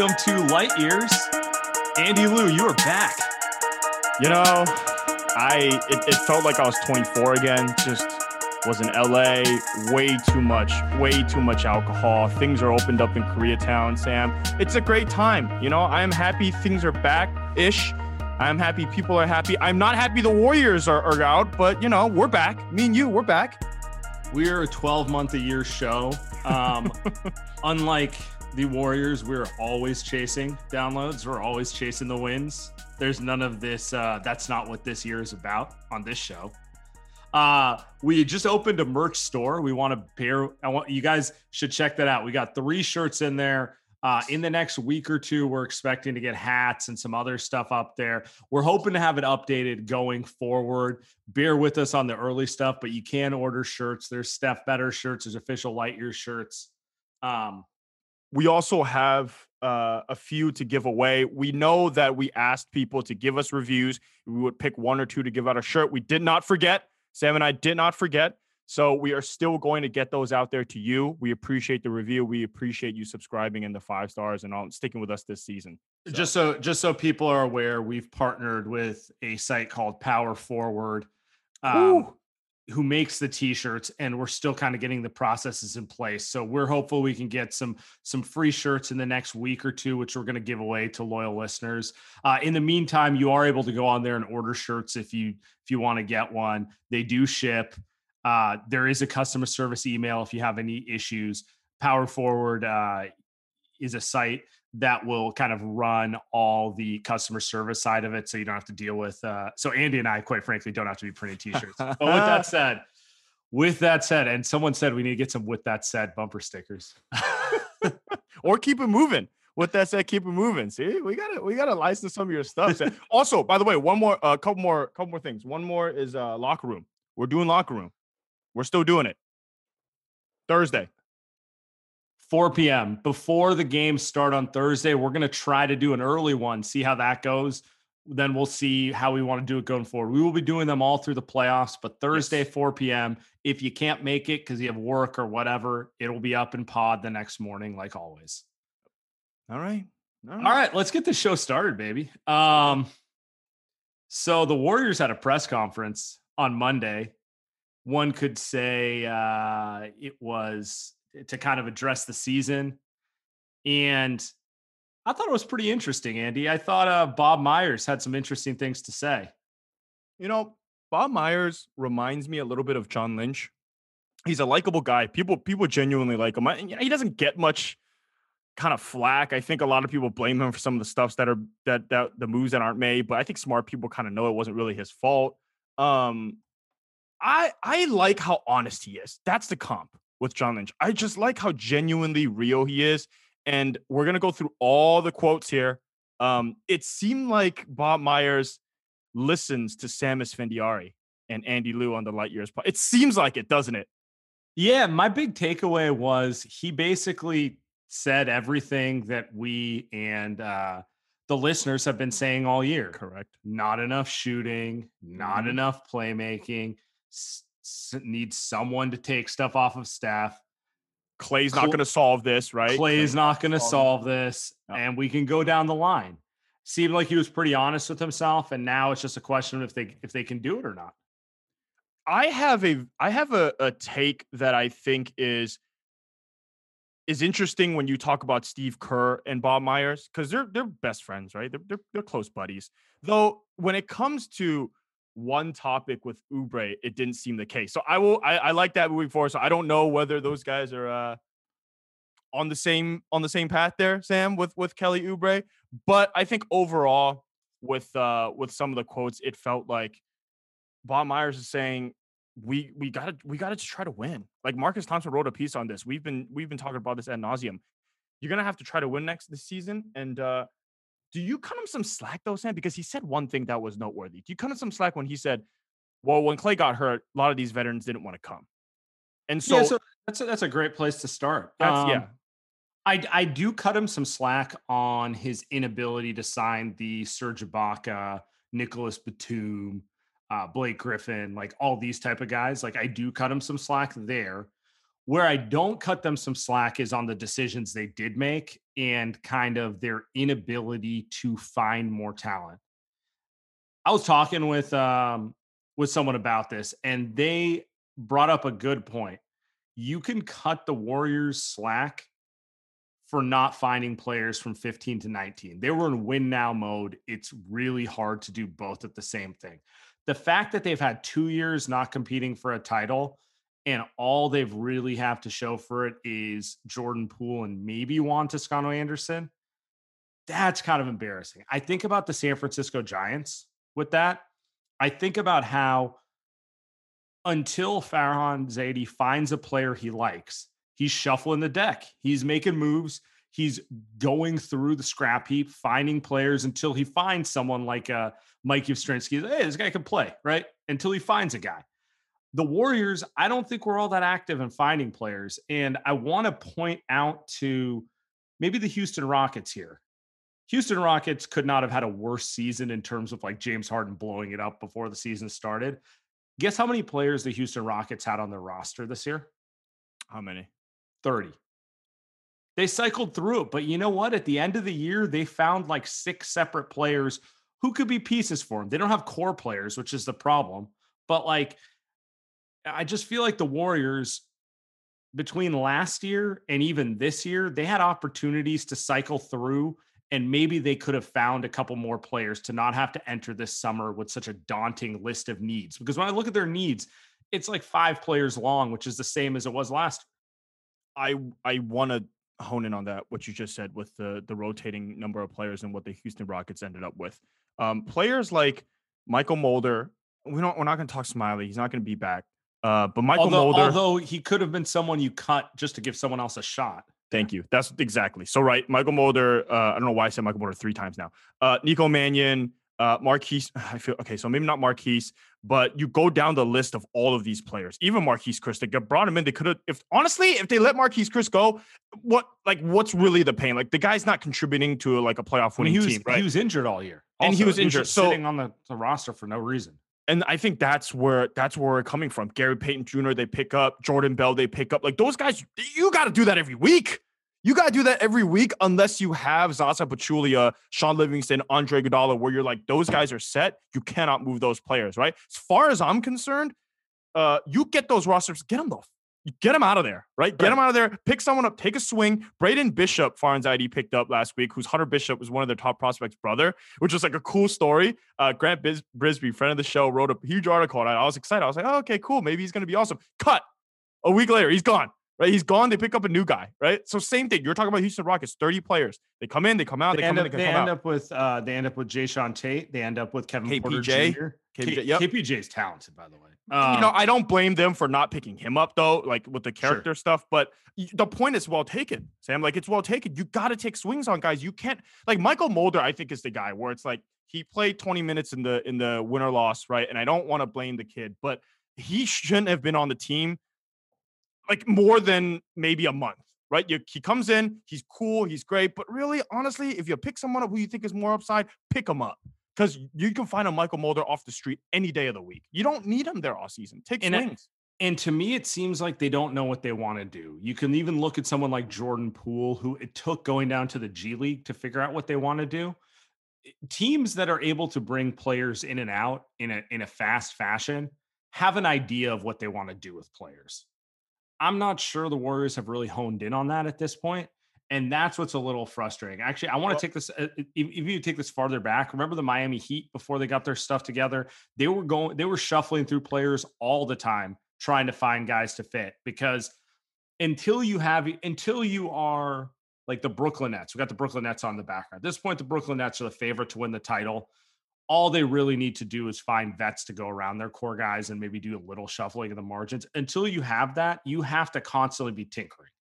Welcome to Light Years. Andy Liu, you are back. You know, I it, it felt like I was 24 again. Just was in LA. Way too much, way too much alcohol. Things are opened up in Koreatown, Sam. It's a great time. You know, I am happy things are back ish. I'm happy people are happy. I'm not happy the Warriors are, are out, but you know, we're back. Me and you, we're back. We're a 12 month a year show. Um, unlike the Warriors, we're always chasing downloads. We're always chasing the wins. There's none of this. Uh, that's not what this year is about on this show. Uh, we just opened a merch store. We want to pair. I want you guys should check that out. We got three shirts in there. Uh, in the next week or two, we're expecting to get hats and some other stuff up there. We're hoping to have it updated going forward. Bear with us on the early stuff, but you can order shirts. There's Steph Better shirts. There's official Light Year shirts. Um, we also have uh, a few to give away. We know that we asked people to give us reviews. We would pick one or two to give out a shirt. We did not forget. Sam and I did not forget. So we are still going to get those out there to you. We appreciate the review. We appreciate you subscribing and the five stars and all sticking with us this season. So. Just so just so people are aware, we've partnered with a site called Power Forward. Um, who makes the t-shirts and we're still kind of getting the processes in place. So we're hopeful we can get some some free shirts in the next week or two which we're going to give away to loyal listeners. Uh, in the meantime you are able to go on there and order shirts if you if you want to get one. They do ship. Uh, there is a customer service email if you have any issues. Power forward uh, is a site that will kind of run all the customer service side of it so you don't have to deal with uh, so andy and i quite frankly don't have to be printing t-shirts. But with that said with that said and someone said we need to get some with that said bumper stickers. Or keep it moving. With that said keep it moving. See we gotta we gotta license some of your stuff. Also by the way one more a uh, couple more couple more things. One more is uh locker room. We're doing locker room. We're still doing it. Thursday 4 p.m. before the games start on Thursday. We're going to try to do an early one, see how that goes. Then we'll see how we want to do it going forward. We will be doing them all through the playoffs, but Thursday, yes. 4 p.m. If you can't make it because you have work or whatever, it'll be up in pod the next morning, like always. All right. All right. All right let's get the show started, baby. Um, so the Warriors had a press conference on Monday. One could say uh, it was to kind of address the season. And I thought it was pretty interesting, Andy. I thought uh, Bob Myers had some interesting things to say. You know, Bob Myers reminds me a little bit of John Lynch. He's a likable guy. People people genuinely like him. He doesn't get much kind of flack. I think a lot of people blame him for some of the stuffs that are that that the moves that aren't made, but I think smart people kind of know it wasn't really his fault. Um, I I like how honest he is. That's the comp with John Lynch. I just like how genuinely real he is. And we're gonna go through all the quotes here. Um, it seemed like Bob Myers listens to Sam Esfandiari and Andy Liu on the Light Years. It seems like it, doesn't it? Yeah, my big takeaway was he basically said everything that we and uh, the listeners have been saying all year. Correct. Not enough shooting, not Mhm. enough playmaking. S- s- needs someone to take stuff off of staff. Clay's not going to solve this, right? Clay's not going to solve solve this, No. and we can go down the line. Seemed like he was pretty honest with himself, and now it's just a question of if they if they can do it or not. I have a I have a, a take that I think is is interesting when you talk about Steve Kerr and Bob Myers because they're they're best friends, right? They're, they're they're close buddies. Though when it comes to one topic with Oubre, it didn't seem the case. So I will I, I like that moving forward. So I don't know whether those guys are uh on the same on the same path there, Sam, with with Kelly Oubre. But I think overall, with uh with some of the quotes, it felt like Bob Myers is saying we we gotta we gotta just try to win. Like Marcus Thompson wrote a piece on this. We've been we've been talking about this ad nauseum. You're gonna have to try to win next this season. And uh do you cut him some slack though, Sam? Because he said one thing that was noteworthy. Do you cut him some slack when he said, "Well, when Clay got hurt, a lot of these veterans didn't want to come," and so, yeah, so that's a, that's a great place to start. that's yeah, Um, I I do cut him some slack on his inability to sign the Serge Ibaka, Nicolas Batum, uh, Blake Griffin, like all these type of guys. Like I do cut him some slack there. Where I don't cut them some slack is on the decisions they did make and kind of their inability to find more talent. I was talking with um with someone about this and they brought up a good point. You can cut the Warriors slack for not finding players from 15 to 19. They were in win now mode. It's really hard to do both at the same thing. The fact that they've had 2 years not competing for a title and all they've really have to show for it is Jordan Poole and maybe Juan Toscano Anderson. That's kind of embarrassing. I think about the San Francisco Giants with that. I think about how until Farhan Zaidi finds a player he likes, he's shuffling the deck. He's making moves. He's going through the scrap heap, finding players until he finds someone like uh, Mike Yastrzemski. Hey, this guy can play, right? Until he finds a guy. The Warriors, I don't think we're all that active in finding players. And I want to point out to maybe the Houston Rockets here. Houston Rockets could not have had a worse season in terms of like James Harden blowing it up before the season started. Guess how many players the Houston Rockets had on their roster this year? how many? 30. They cycled through it, but you know what? At the end of the year, they found like six separate players who could be pieces for them. They don't have core players, which is the problem. But like, I just feel like the Warriors between last year and even this year, they had opportunities to cycle through and maybe they could have found a couple more players to not have to enter this summer with such a daunting list of needs. Because when I look at their needs, it's like five players long, which is the same as it was last. I I want to hone in on that what you just said with the the rotating number of players and what the Houston Rockets ended up with. Um, players like Mychal Mulder. We don't. We're not going to talk Smiley. He's not going to be back. Uh, but Mychal although, Mulder. although he could have been someone you cut just to give someone else a shot. Thank you. That's exactly so right. Mychal Mulder. Uh, I don't know why I said Mychal Mulder three times now. Uh, Nico Mannion, uh, Marquese. I feel okay. So maybe not Marquese, but you go down the list of all of these players. Even Marquese Chriss. They brought him in. They could have. If honestly, if they let Marquese Chriss go, what like what's really the pain? Like the guy's not contributing to like a playoff I mean, winning he was team, right? he was injured all year, And he was injured, just so- sitting on the, the roster for no reason. And I think that's where that's where we're coming from. Gary Payton Jr. They pick up Jordan Bell. They pick up like those guys. You got to do that every week. You got to do that every week unless you have Zaza Pachulia, Shaun Livingston, Andre Iguodala, where you're like those guys are set. You cannot move those players, right? As far as I'm concerned, uh, you get those rosters, get them though. Get him out of there, right? Get Right. them out of there. Pick someone up. Take a swing. Braden Bishop, Farhan Zaidi picked up last week, who's Hunter Bishop was one of their top prospects' brother, which was like a cool story. Uh, Grant Bis- Brisbee, friend of the show, wrote a huge article, and I was excited. I was like, oh, okay, cool. Maybe he's going to be awesome. Cut. A week later, he's gone. Right? He's gone. They pick up a new guy, right? So same thing. You're talking about Houston Rockets, 30 players. They come in, they come out, they, They come end in, up, they they come end out. up with uh, they end up with Jae'Sean Tate. They end up with Kevin Porter KPJ. Jr. KPJ, K- yep. KPJ's talented, by the way. you know, Um, I don't blame them for not picking him up though, like with the character stuff. But the point is well taken, Sam. Like it's well taken. You got to take swings on guys. You can't like Mychal Mulder. I think is the guy where it's like he played 20 minutes in the in the winner loss, right? And I don't want to blame the kid, but he shouldn't have been on the team like more than maybe a month. Right, you, he comes in, he's cool, he's great, but really, honestly, if you pick someone up who you think is more upside, pick him up because you can find a Mychal Mulder off the street any day of the week. You don't need him there all season. Take And I- swings. And to me, it seems like they don't know what they want to do. You can even look at someone like Jordan Poole, who it took going down to the G League to figure out what they want to do. Teams that are able to bring players in and out in a in a fast fashion have an idea of what they want to do with players. I'm not sure the Warriors have really honed in on that at this point, and that's what's a little frustrating. Actually, I want to take this. uh, If, if you take this farther back, remember the Miami Heat before they got their stuff together? They were going, they were shuffling through players all the time, trying to find guys to fit. Because until you have, until you are like the Brooklyn Nets, we got the Brooklyn Nets on the background. At this point, the Brooklyn Nets are the favorite to win the title. All they really need to do is find vets to go around their core guys and maybe do a little shuffling in the margins. Until you have that, you have to constantly be tinkering.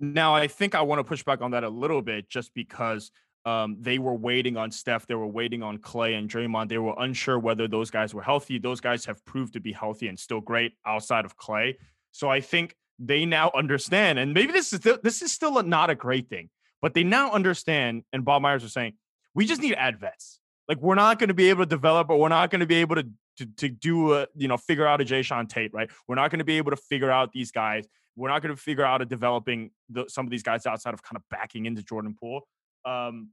Now, I think I want to push back on that a little bit just because um, they were waiting on Steph, they were waiting on Clay and Draymond. They were unsure whether those guys were healthy. Those guys have proved to be healthy and still great outside of Clay. So I think they now understand, and maybe this is still, this is still a, not a great thing, but they now understand. And Bob Myers was saying, we just need add vets. Like we're not going to be able to develop, or we're not going to be able to to, to do a you know figure out a Jae'Sean Tate, right? We're not going to be able to figure out these guys. We're not going to figure out a developing the, some of these guys outside of kind of backing into Jordan Poole. Um,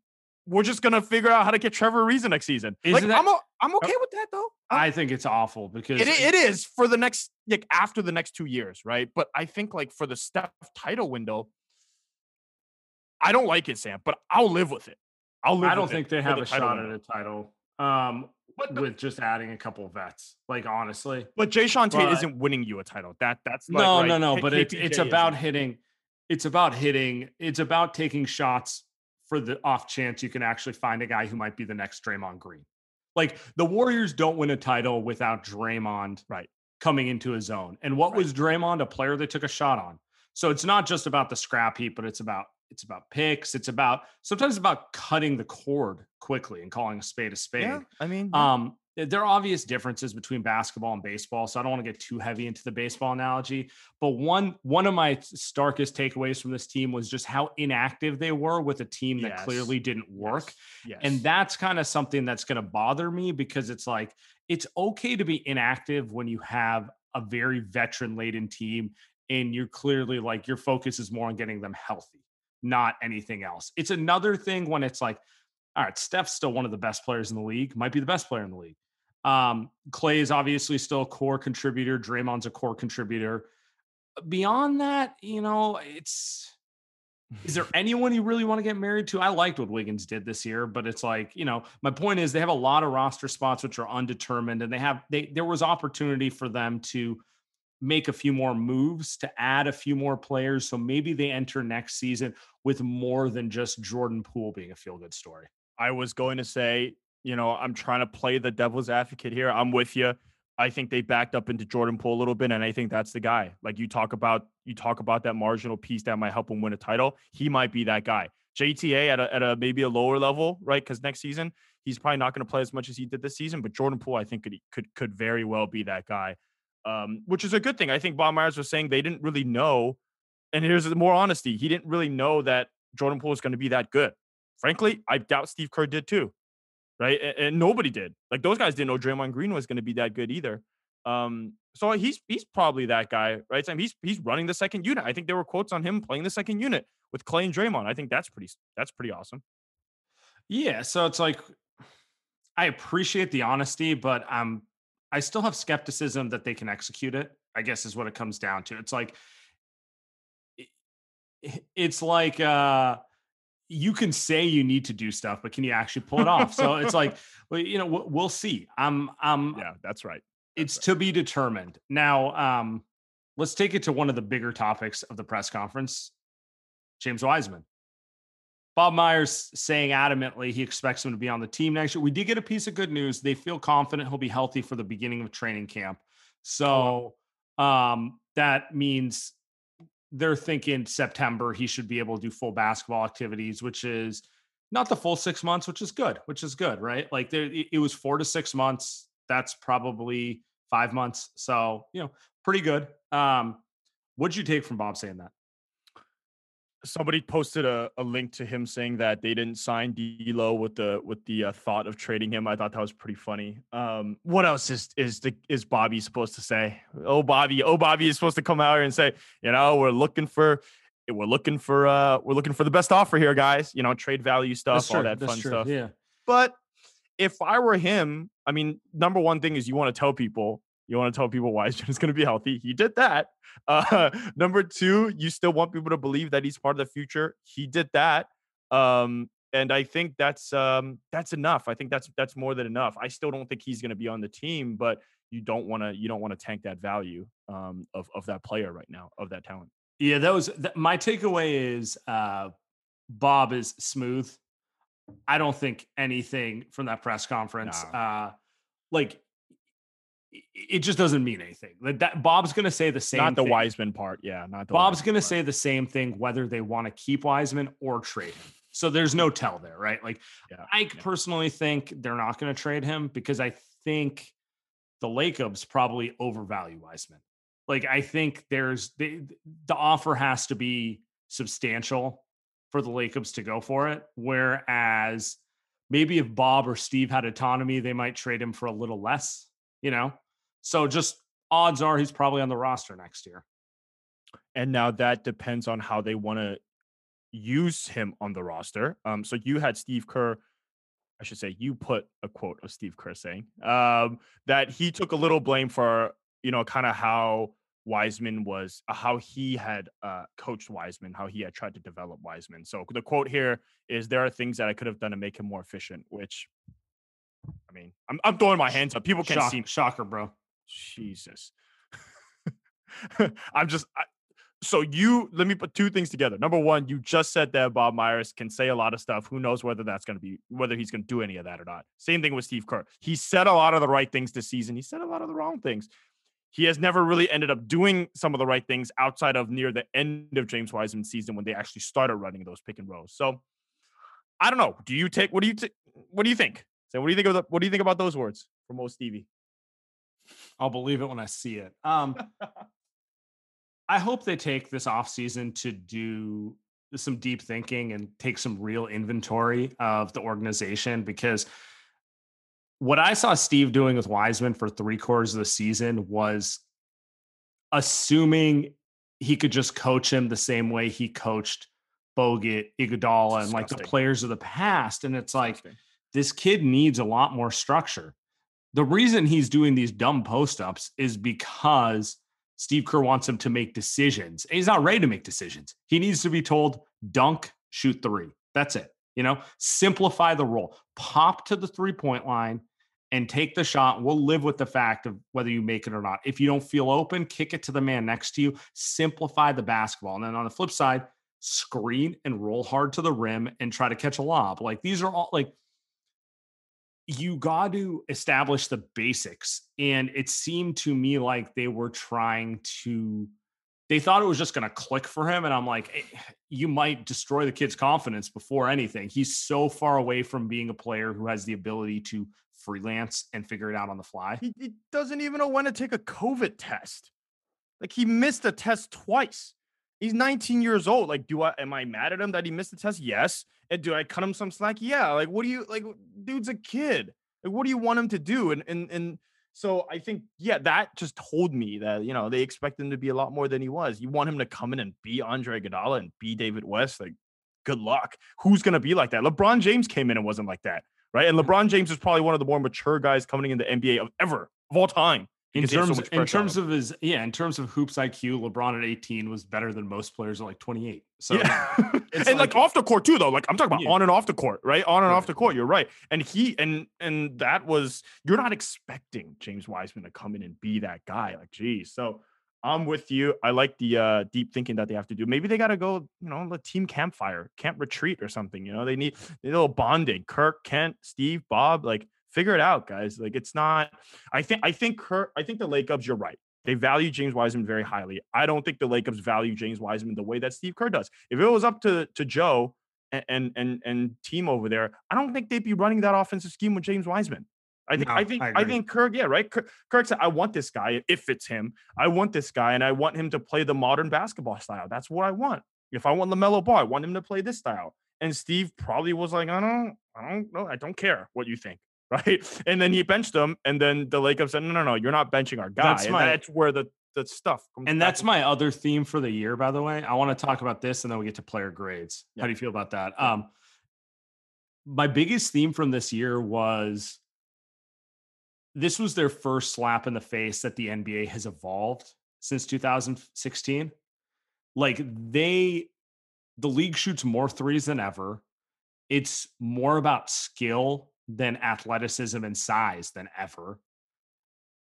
we're just going to figure out how to get Trevor Ariza next season. like Isn't that- I'm o- I'm okay with that though. I'm- I think it's awful because it, it is for the next like after the next two years, right? But I think like for the Steph title window, I don't like it, Sam, but I'll live with it. I'll live. I don't think they have the a shot at a title um, the- with just adding a couple of vets. Like honestly, But Jae'Sean Tate But- isn't winning you a title. That that's like, no, right, no, no. K- But it's it's about hitting. It's about hitting. It's about taking shots for the off chance you can actually find a guy who might be the next Draymond Green. Like the Warriors don't win a title without Draymond Right. coming into his zone. And what was Draymond? A player they took a shot on. So it's not just about the scrap heap, but it's about it's about picks. It's about sometimes about cutting the cord quickly and calling a spade a spade. Yeah, I mean, Um, there are obvious differences between basketball and baseball, so I don't want to get too heavy into the baseball analogy. But one one of my starkest takeaways from this team was just how inactive they were with a team that Yes. clearly didn't work. yes. And that's kind of something that's going to bother me because it's like it's okay to be inactive when you have a very veteran laden team and you're clearly like your focus is more on getting them healthy, not anything else. It's another thing when it's like, all right, Steph's still one of the best players in the league, might be the best player in the league. Um, Clay is obviously still a core contributor. Draymond's a core contributor. Beyond that, you know, it's is there anyone you really want to get married to? I liked what Wiggins did this year, but it's like, you know, my point is they have a lot of roster spots which are undetermined and they have they there was opportunity for them to make a few more moves to add a few more players so maybe they enter next season with more than just Jordan Poole being a feel good story. I was going to say, you know, I'm trying to play the devil's advocate here. I'm with you. I think they backed up into Jordan Poole a little bit, and I think that's the guy. Like you talk about, you talk about that marginal piece that might help him win a title. He might be that guy. JTA at a, at a maybe a lower level, right? Because next season he's probably not going to play as much as he did this season. But Jordan Poole, I think could could could very well be that guy, um, which is a good thing. I think Bob Myers was saying they didn't really know, and here's more honesty: he didn't really know that Jordan Poole was going to be that good. Frankly, I doubt Steve Kerr did too right? And, and nobody did. Like those guys didn't know Draymond Green was going to be that good either. Um, so he's he's probably that guy, right? So he's he's running the second unit. I think there were quotes on him playing the second unit with Clay and Draymond. I think that's pretty that's pretty awesome. Yeah, so it's like I appreciate the honesty, but um I still have skepticism that they can execute it. I guess is what it comes down to. It's like it's like uh you can say you need to do stuff, but can you actually pull it off? So it's like, well, you know, we'll, we'll see. I'm, I'm, Yeah, that's right. it's to be determined. Now, um, let's take it to one of the bigger topics of the press conference James Wiseman. Bob Myers saying adamantly he expects him to be on the team next year. We did get a piece of good news. They feel confident he'll be healthy for the beginning of training camp. So um, that means they're thinking September he should be able to do full basketball activities, which is not the full six months, which is good, which is good, right? Like there, it was four to six months. That's probably five months. So, you know, pretty good. Um, what'd you take from Bob saying that? Somebody posted a, a link to him saying that they didn't sign D'Lo with the with the uh, thought of trading him. I thought that was pretty funny. Um, what else is is the is Bobby supposed to say? Oh Bobby, oh Bobby is supposed to come out here and say, you know, we're looking for we're looking for uh we're looking for the best offer here, guys. You know, trade value stuff, all that fun true. stuff. Yeah. But if I were him, I mean, number one thing is you want to tell people you want to tell people Wiseman is going to be healthy. He did that. Uh, number two, you still want people to believe that he's part of the future. He did that. Um, and I think that's um, that's enough. I think that's that's more than enough. I still don't think he's going to be on the team, but you don't want to you don't want to tank that value um, of of that player right now of that talent. Yeah, that was th- my takeaway. Is uh, Bob is smooth. I don't think anything from that press conference. Uh, like it just doesn't mean anything. Like that Bob's going to say the same. Thing. Not the thing. Wiseman part, yeah. Not Bob's going to say the same thing whether they want to keep Wiseman or trade him. So there's no tell there, right? Like yeah, I yeah. personally think they're not going to trade him because I think the Lacobs probably overvalue Wiseman. Like I think there's the the offer has to be substantial for the Lacobs to go for it. Whereas maybe if Bob or Steve had autonomy, they might trade him for a little less you know? So just odds are he's probably on the roster next year. And now that depends on how they want to use him on the roster. Um, so you had Steve Kerr, I should say, you put a quote of Steve Kerr saying um, that he took a little blame for, you know, kind of how Wiseman was, uh, how he had uh, coached Wiseman, how he had tried to develop Wiseman. So the quote here is there are things that I could have done to make him more efficient, which I mean, I'm, I'm throwing my hands up. People can Shock, see. Shocker, bro. Jesus. I'm just. I, so you let me put two things together. Number one, you just said that Bob Myers can say a lot of stuff. Who knows whether that's going to be whether he's going to do any of that or not. Same thing with Steve Kerr. He said a lot of the right things this season. He said a lot of the wrong things. He has never really ended up doing some of the right things outside of near the end of James Wiseman's season when they actually started running those pick and rolls. So I don't know. Do you take what do you t- what do you think? So what do you think of the, what do you think about those words from Mo Stevie? I'll believe it when I see it. Um, I hope they take this off season to do some deep thinking and take some real inventory of the organization because what I saw Steve doing with Wiseman for three quarters of the season was assuming he could just coach him the same way he coached Bogut, Iguodala, and like the players of the past. And it's like, this kid needs a lot more structure. The reason he's doing these dumb post ups is because Steve Kerr wants him to make decisions. he's not ready to make decisions. He needs to be told, dunk, shoot three. That's it. You know, simplify the role, pop to the three point line and take the shot. We'll live with the fact of whether you make it or not. If you don't feel open, kick it to the man next to you, simplify the basketball. And then on the flip side, screen and roll hard to the rim and try to catch a lob. Like these are all like you got to establish the basics. And it seemed to me like they were trying to, they thought it was just going to click for him. And I'm like, eh, you might destroy the kid's confidence before anything. He's so far away from being a player who has the ability to freelance and figure it out on the fly. He, he doesn't even know when to take a COVID test. Like he missed a test twice. He's 19 years old. Like, do I am I mad at him that he missed the test? Yes. And do I cut him some slack? Yeah. Like, what do you like? Dude's a kid. Like, what do you want him to do? And and and so I think, yeah, that just told me that you know they expect him to be a lot more than he was. You want him to come in and be Andre Iguodala and be David West. Like, good luck. Who's gonna be like that? LeBron James came in and wasn't like that, right? And LeBron James is probably one of the more mature guys coming in the NBA of ever of all time in terms so in terms of his yeah in terms of hoops IQ, LeBron at 18 was better than most players at like 28. So yeah. and like, like, off the court too, though. Like I'm talking about yeah. on and off the court, right? On and off the court. You're right. And he and and that was you're not expecting James Wiseman to come in and be that guy. Like, geez. So I'm with you. I like the uh, deep thinking that they have to do. Maybe they got to go, you know, the team campfire, camp retreat or something. You know, they need, they need a little bonding. Kirk, Kent, Steve, Bob, like figure it out, guys. Like it's not. I think I think Kirk. I think the Lacobs. You're right. They value James Wiseman very highly. I don't think the Lacobs value James Wiseman the way that Steve Kerr does. If it was up to to Joe and and and, and team over there, I don't think they'd be running that offensive scheme with James Wiseman. I think, no, I think, I, I, think Kirk, yeah, right. Kirk, Kirk said, I want this guy if it's him. I want this guy, and I want him to play the modern basketball style. That's what I want. If I want LaMelo Ball, I want him to play this style. And Steve probably was like, I don't, I don't know, I don't care what you think, right? And then he benched him, and then the Lacobs said, No, no, no, you're not benching our guy. That's, my, that's where the the stuff. and that's my other theme for the year, by the way. I want to talk about this, and then we get to player grades. Yeah. How do you feel about that? Um, my biggest theme from this year was this was their first slap in the face that the NBA has evolved since 2016. Like they, the league shoots more threes than ever. It's more about skill than athleticism and size than ever.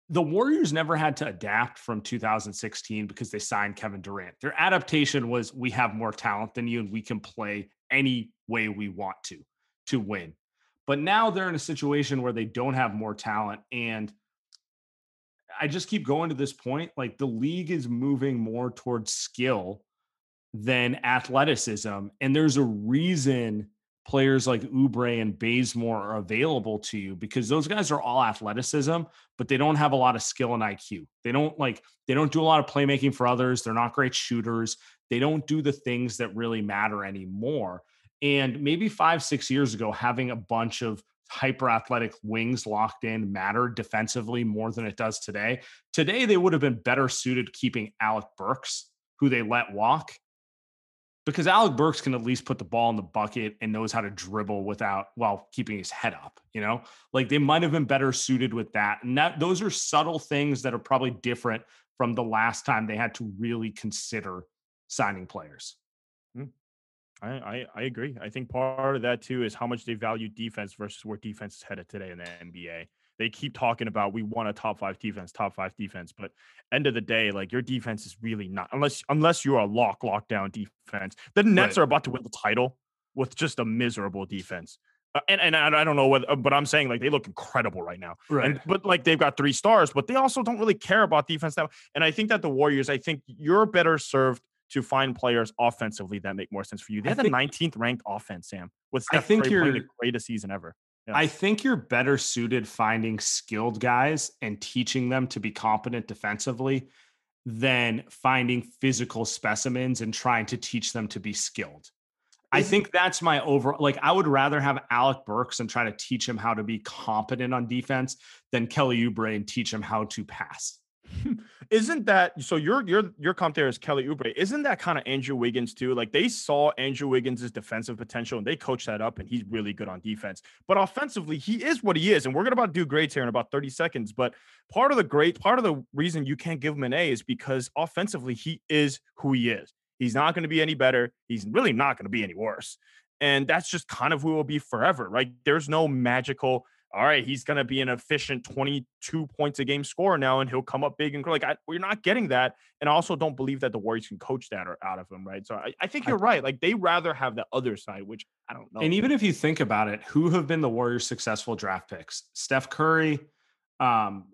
The Warriors never had to adapt from 2016 because they signed Kevin Durant. Their adaptation was we have more talent than you and we can play any way we want to to win. But now they're in a situation where they don't have more talent. And I just keep going to this point. Like the league is moving more towards skill than athleticism. And there's a reason players like Oubre and Bazemore are available to you because those guys are all athleticism, but they don't have a lot of skill and IQ. They don't like, they don't do a lot of playmaking for others. They're not great shooters. They don't do the things that really matter anymore. And maybe five, six years ago, having a bunch of hyper athletic wings locked in mattered defensively more than it does today. Today, they would have been better suited keeping Alec Burks, who they let walk, because Alec Burks can at least put the ball in the bucket and knows how to dribble without while keeping his head up. You know, like they might have been better suited with that. And that those are subtle things that are probably different from the last time they had to really consider signing players. Hmm. I, I, I agree. I think part of that too is how much they value defense versus where defense is headed today in the NBA. They keep talking about we want a top five defense, top five defense, but end of the day, like your defense is really not unless unless you're a lock lockdown defense. The Nets right. are about to win the title with just a miserable defense. Uh, and and I, I don't know what, but I'm saying like they look incredible right now. Right. And, but like they've got three stars, but they also don't really care about defense now. And I think that the Warriors, I think you're better served to find players offensively that make more sense for you. They have the 19th ranked offense, Sam, with Steph I think Curry you're, playing the greatest season ever. Yeah. I think you're better suited finding skilled guys and teaching them to be competent defensively than finding physical specimens and trying to teach them to be skilled. I think that's my overall. Like, I would rather have Alec Burks and try to teach him how to be competent on defense than Kelly Oubre and teach him how to pass. Isn't that so? Your your your comp there is Kelly Oubre. Isn't that kind of Andrew Wiggins too? Like they saw Andrew Wiggins' defensive potential and they coached that up, and he's really good on defense. But offensively, he is what he is. And we're gonna about do grades here in about thirty seconds. But part of the great part of the reason you can't give him an A is because offensively he is who he is. He's not going to be any better. He's really not going to be any worse. And that's just kind of who will be forever, right? There's no magical all right, he's going to be an efficient 22 points a game scorer now, and he'll come up big and like I, we're not getting that. And I also don't believe that the Warriors can coach that or out of him, right? So I, I think you're right. Like they rather have the other side, which I don't know. And even if you think about it, who have been the Warriors' successful draft picks? Steph Curry, um,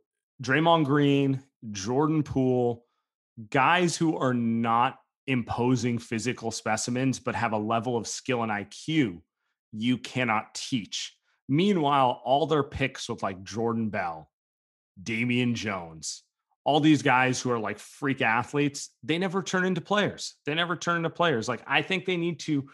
Draymond Green, Jordan Poole, guys who are not imposing physical specimens, but have a level of skill and IQ you cannot teach Meanwhile, all their picks with like Jordan Bell, Damian Jones, all these guys who are like freak athletes, they never turn into players. They never turn into players. Like, I think they need to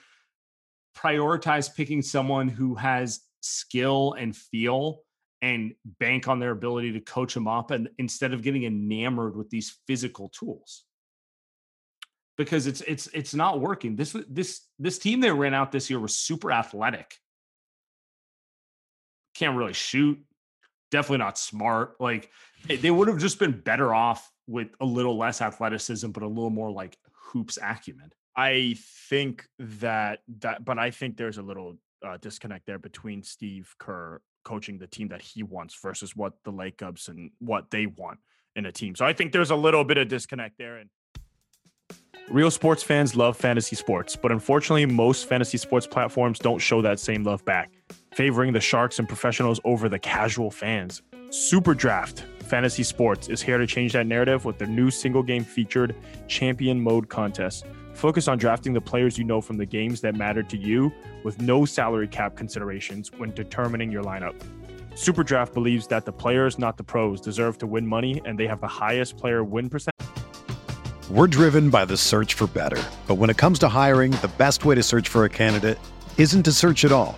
prioritize picking someone who has skill and feel and bank on their ability to coach them up and instead of getting enamored with these physical tools because it's it's it's not working this this this team they ran out this year was super athletic can't really shoot, definitely not smart. Like they would have just been better off with a little less athleticism, but a little more like hoops acumen. I think that that, but I think there's a little uh, disconnect there between Steve Kerr coaching the team that he wants versus what the Lacobs and what they want. in a team. So I think there's a little bit of disconnect there. And real sports fans love fantasy sports, but unfortunately, most fantasy sports platforms don't show that same love back, favoring the sharks and professionals over the casual fans. Super Draft Fantasy Sports is here to change that narrative with their new single game featured champion mode contest. Focus on drafting the players you know from the games that matter to you with no salary cap considerations when determining your lineup. Superdraft believes that the players, not the pros, deserve to win money and they have the highest player win percent. We're driven by the search for better. But when it comes to hiring, the best way to search for a candidate isn't to search at all.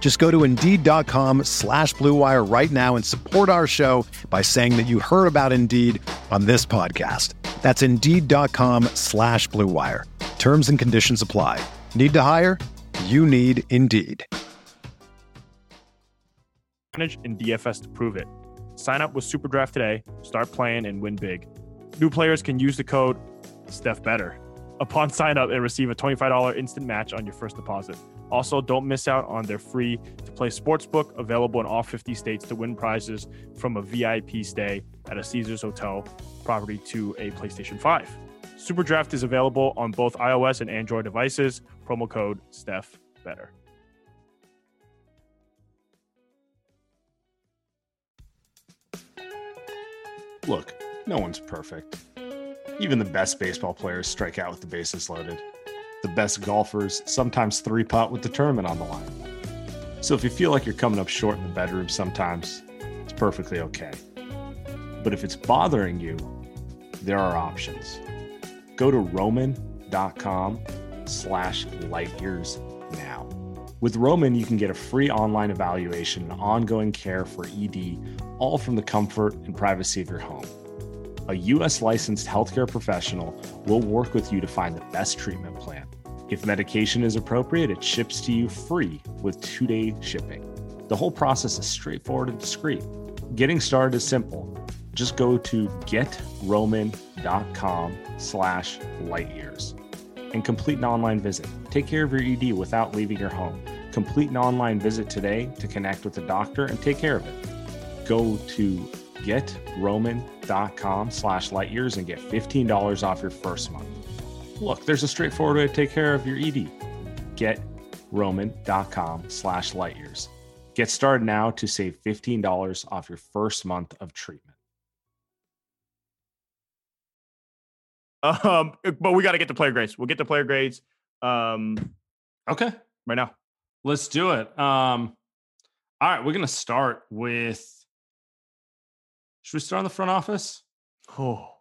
Just go to Indeed.com slash BlueWire right now and support our show by saying that you heard about Indeed on this podcast. That's Indeed.com slash BlueWire. Terms and conditions apply. Need to hire? You need Indeed. Manage in DFS to prove it. Sign up with Superdraft today, start playing, and win big. New players can use the code StephBetter upon sign up and receive a $25 instant match on your first deposit. Also, don't miss out on their free to play sportsbook available in all 50 states to win prizes from a VIP stay at a Caesars Hotel property to a PlayStation 5. Superdraft is available on both iOS and Android devices. Promo code Steph Better. Look, no one's perfect. Even the best baseball players strike out with the bases loaded. The best golfers sometimes three putt with the tournament on the line. So if you feel like you're coming up short in the bedroom sometimes, it's perfectly okay. But if it's bothering you, there are options. Go to roman.com slash light years now. With Roman, you can get a free online evaluation and ongoing care for ED, all from the comfort and privacy of your home. A US licensed healthcare professional will work with you to find the best treatment plan. If medication is appropriate, it ships to you free with two day shipping. The whole process is straightforward and discreet. Getting started is simple. Just go to getroman.com slash lightyears and complete an online visit. Take care of your ED without leaving your home. Complete an online visit today to connect with a doctor and take care of it. Go to getroman.com slash lightyears and get $15 off your first month. Look, there's a straightforward way to take care of your ED. Getroman.com slash lightyears. Get started now to save $15 off your first month of treatment. Um, but we got to get the player grades. We'll get the player grades um, Okay, right now. let's do it. Um, all right, we're gonna start with. Should we start on the front office? Oh,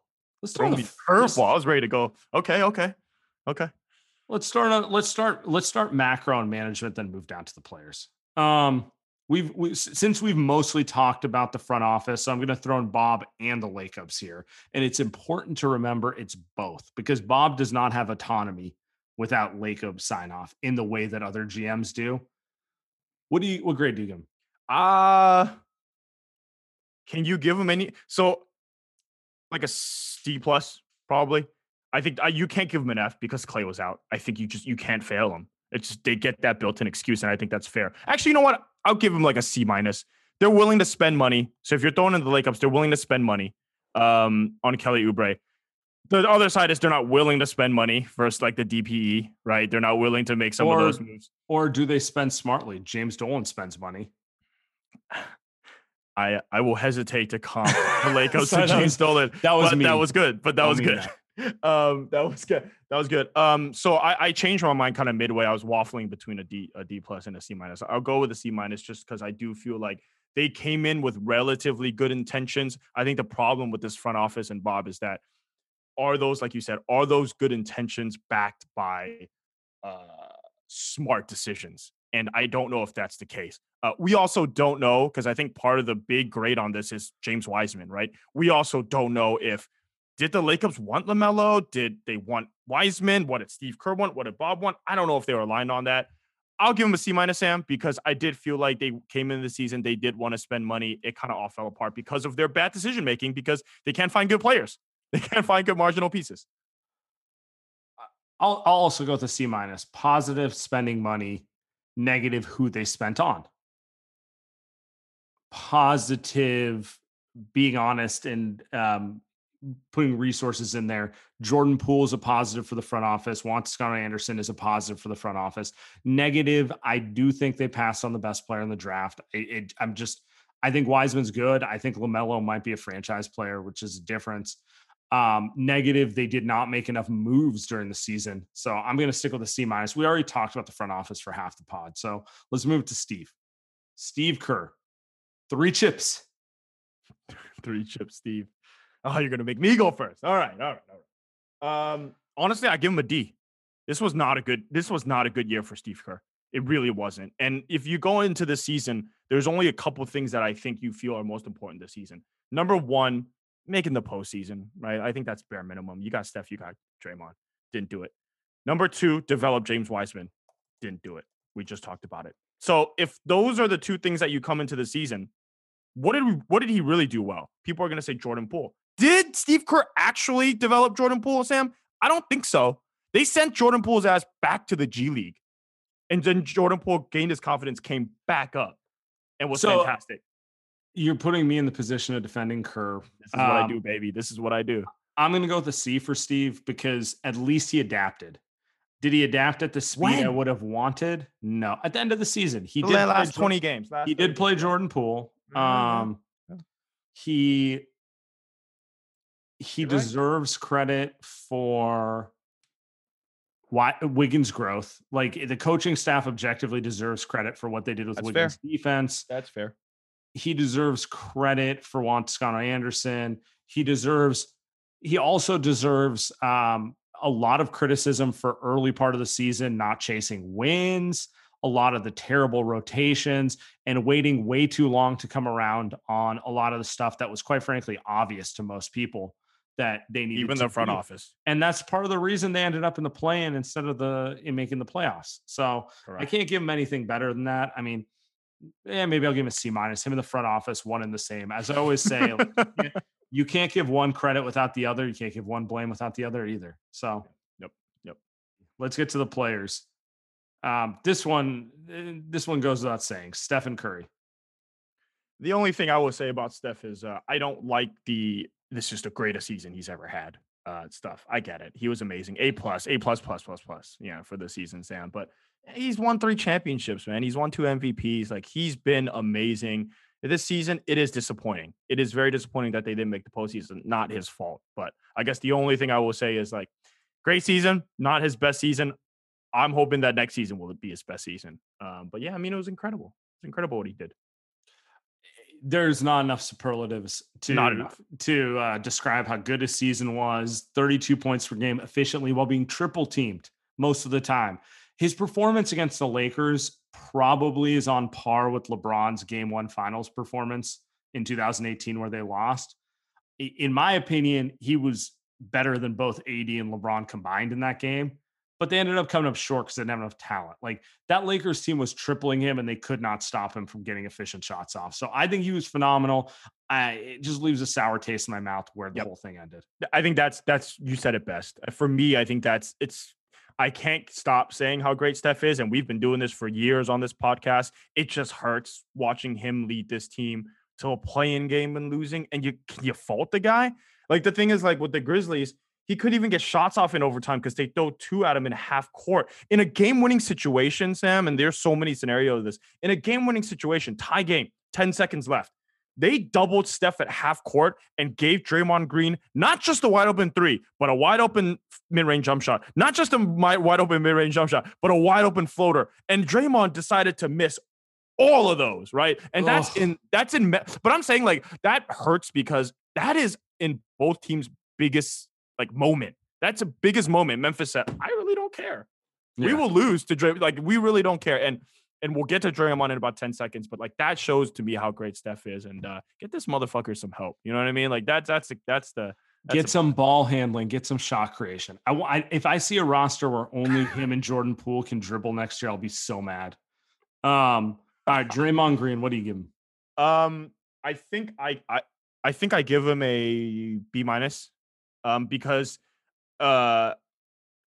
Let's throw me the f- let's- curveball. I was ready to go. Okay, okay, okay. Let's start on let's start let's start macro and management, then move down to the players. Um, we've we, since we've mostly talked about the front office, so I'm going to throw in Bob and the Lacobs here, and it's important to remember it's both because Bob does not have autonomy without Lacob sign off in the way that other GMs do. What do you what grade do you give him? Uh can you give him any? So, like a C plus, probably. I think uh, you can't give him an F because Clay was out. I think you just you can't fail him. It's just they get that built-in excuse, and I think that's fair. Actually, you know what? I'll give him like a C minus. They're willing to spend money. So if you're throwing in the Lacobs, they're willing to spend money um, on Kelly Oubre. The other side is they're not willing to spend money versus like the DPE, right? They're not willing to make some Or- of those moves. Or do they spend smartly? James Dolan spends money. I I will hesitate to comp the Lacobs Sorry, to that was- Dolan. that was but that was good. But that Don't was good. Um, that was good. That was good. Um, so I, I changed my mind kind of midway. I was waffling between a D a D plus and a C minus. I'll go with a C minus just because I do feel like they came in with relatively good intentions. I think the problem with this front office and Bob is that are those, like you said, are those good intentions backed by uh, smart decisions? And I don't know if that's the case. Uh, we also don't know because I think part of the big grade on this is James Wiseman, right? We also don't know if did the Lacobs want LaMelo? Did they want Wiseman? What did Steve Kerr want? What did Bob want? I don't know if they were aligned on that. I'll give them a C minus, Sam, because I did feel like they came into the season. They did want to spend money. It kind of all fell apart because of their bad decision making because they can't find good players. They can't find good marginal pieces. I'll, I'll also go with a C minus. Positive spending money, negative who they spent on. Positive being honest and um, putting resources in there. Jordan Poole is a positive for the front office. Juan Toscano Anderson is a positive for the front office. Negative, I do think they passed on the best player in the draft. It, it, I'm just, I think Wiseman's good. I think LaMelo might be a franchise player, which is a difference. Um, negative, they did not make enough moves during the season. So I'm going to stick with a C minus. We already talked about the front office for half the pod. So let's move to Steve. Steve Kerr, three chips. three chips, Steve. Oh, you're gonna make me go first. All right, all right, all right. Um, honestly, I give him a D. This was not a good. This was not a good year for Steve Kerr. It really wasn't. And if you go into the season, there's only a couple things that I think you feel are most important this season. Number one, making the postseason, right? I think that's bare minimum. You got Steph, you got Draymond. Didn't do it. Number two, develop James Wiseman. Didn't do it. We just talked about it. So if those are the two things that you come into the season, what did we, what did he really do well? People are going to say Jordan Poole. Did Steve Kerr actually develop Jordan Poole, Sam? I don't think so. They sent Jordan Poole's ass back to the G League. And then Jordan Poole gained his confidence, came back up, and was so, fantastic. You're putting me in the position of defending Kerr. This is um, what I do, baby. This is what I do. I'm going to go with the C for Steve because at least he adapted. Did he adapt at the speed when? I would have wanted? No. At the end of the season, he the did last 20 games. Last he did play Jordan Poole. Mm-hmm. Um, he he deserves credit for why Wiggins' growth. Like the coaching staff objectively deserves credit for what they did with That's Wiggins' fair. defense. That's fair. He deserves credit for Juan Toscano Anderson. He deserves. He also deserves um, a lot of criticism for early part of the season not chasing wins a lot of the terrible rotations and waiting way too long to come around on a lot of the stuff that was quite frankly obvious to most people that they need even the front do. office. And that's part of the reason they ended up in the play-in instead of the in making the playoffs. So Correct. i can't give them anything better than that. I mean yeah maybe i'll give him a c minus. Him in the front office one in the same. As i always say you can't give one credit without the other you can't give one blame without the other either so yep yep let's get to the players um, this one eh, this one goes without saying stephen curry the only thing I will say about Steph is uh, I don't like the this is the greatest season he's ever had. Uh, stuff. I get it. He was amazing. A plus, A plus, plus, plus, plus. Yeah, for the season, Sam. But he's won three championships, man. He's won two MVPs. Like he's been amazing. This season, it is disappointing. It is very disappointing that they didn't make the postseason. Not his fault. But I guess the only thing I will say is like, great season, not his best season. I'm hoping that next season will be his best season. Um, but yeah, I mean, it was incredible. It's incredible what he did there's not enough superlatives to not enough. to uh, describe how good his season was. 32 points per game efficiently while being triple teamed most of the time. His performance against the Lakers probably is on par with LeBron's game one finals performance in 2018 where they lost. In my opinion, he was better than both AD and LeBron combined in that game but they ended up coming up short because they didn't have enough talent. Like that Lakers team was tripling him and they could not stop him from getting efficient shots off. So I think he was phenomenal. I, it just leaves a sour taste in my mouth where the yep. whole thing ended. I think that's that's you said it best. For me, I think that's it's I can't stop saying how great Steph is, and we've been doing this for years on this podcast. It just hurts watching him lead this team to a play-in game and losing, and you you fault the guy. Like the thing is, like with the Grizzlies, he could even get shots off in overtime because they throw two at him in half court. In a game winning situation, Sam, and there's so many scenarios of this. In a game winning situation, tie game, 10 seconds left. They doubled Steph at half court and gave Draymond Green not just a wide open three, but a wide open mid range jump shot. Not just a wide open mid range jump shot, but a wide open floater. And Draymond decided to miss all of those, right? And that's Ugh. in that's in. But I'm saying like that hurts because that is in both teams' biggest like moment. That's a biggest moment. Memphis said, "I really don't care. We will lose to Dray. Like we really don't care." And and we'll get to Draymond in about ten seconds. But like that shows to me how great Steph is. And uh, get this motherfucker some help. You know what I mean? Like that's that's the, that's the that's get the- some ball handling, get some shot creation. I, I if I see a roster where only him and Jordan Poole can dribble next year, I'll be so mad. Um, all right, Draymond Green, what do you give him? Um, I think I I I think I give him a B minus, um, because uh,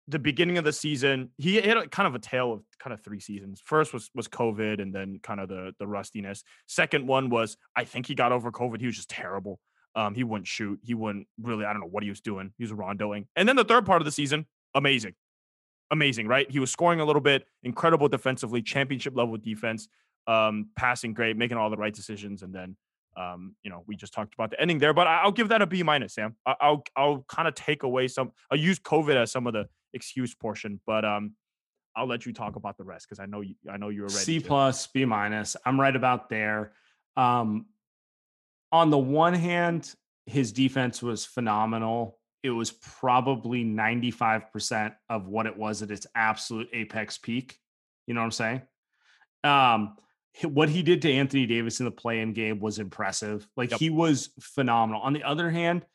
the beginning of the season he had a, kind of a tale of kind of three seasons. First was was COVID, and then kind of the the rustiness. Second one was I think he got over COVID. He was just terrible. Um, he wouldn't shoot. He wouldn't really. I don't know what he was doing. He was rondoing. And then the third part of the season, amazing, amazing. Right? He was scoring a little bit, incredible defensively, championship level defense um, passing great, making all the right decisions, and then um, you know we just talked about the ending there. But I'll give that a B minus, Sam. I'll I'll kind of take away some. I'll use COVID as some of the excuse portion, but um, I'll let you talk about the rest because I know you I know you're ready. C plus, B minus. I'm right about there. Um, on the one hand, his defense was phenomenal. It was probably 95% of what it was at its absolute apex peak. You know what I'm saying? Um, what he did to Anthony Davis in the play-in game was impressive. Like Yep. he was phenomenal. On the other hand,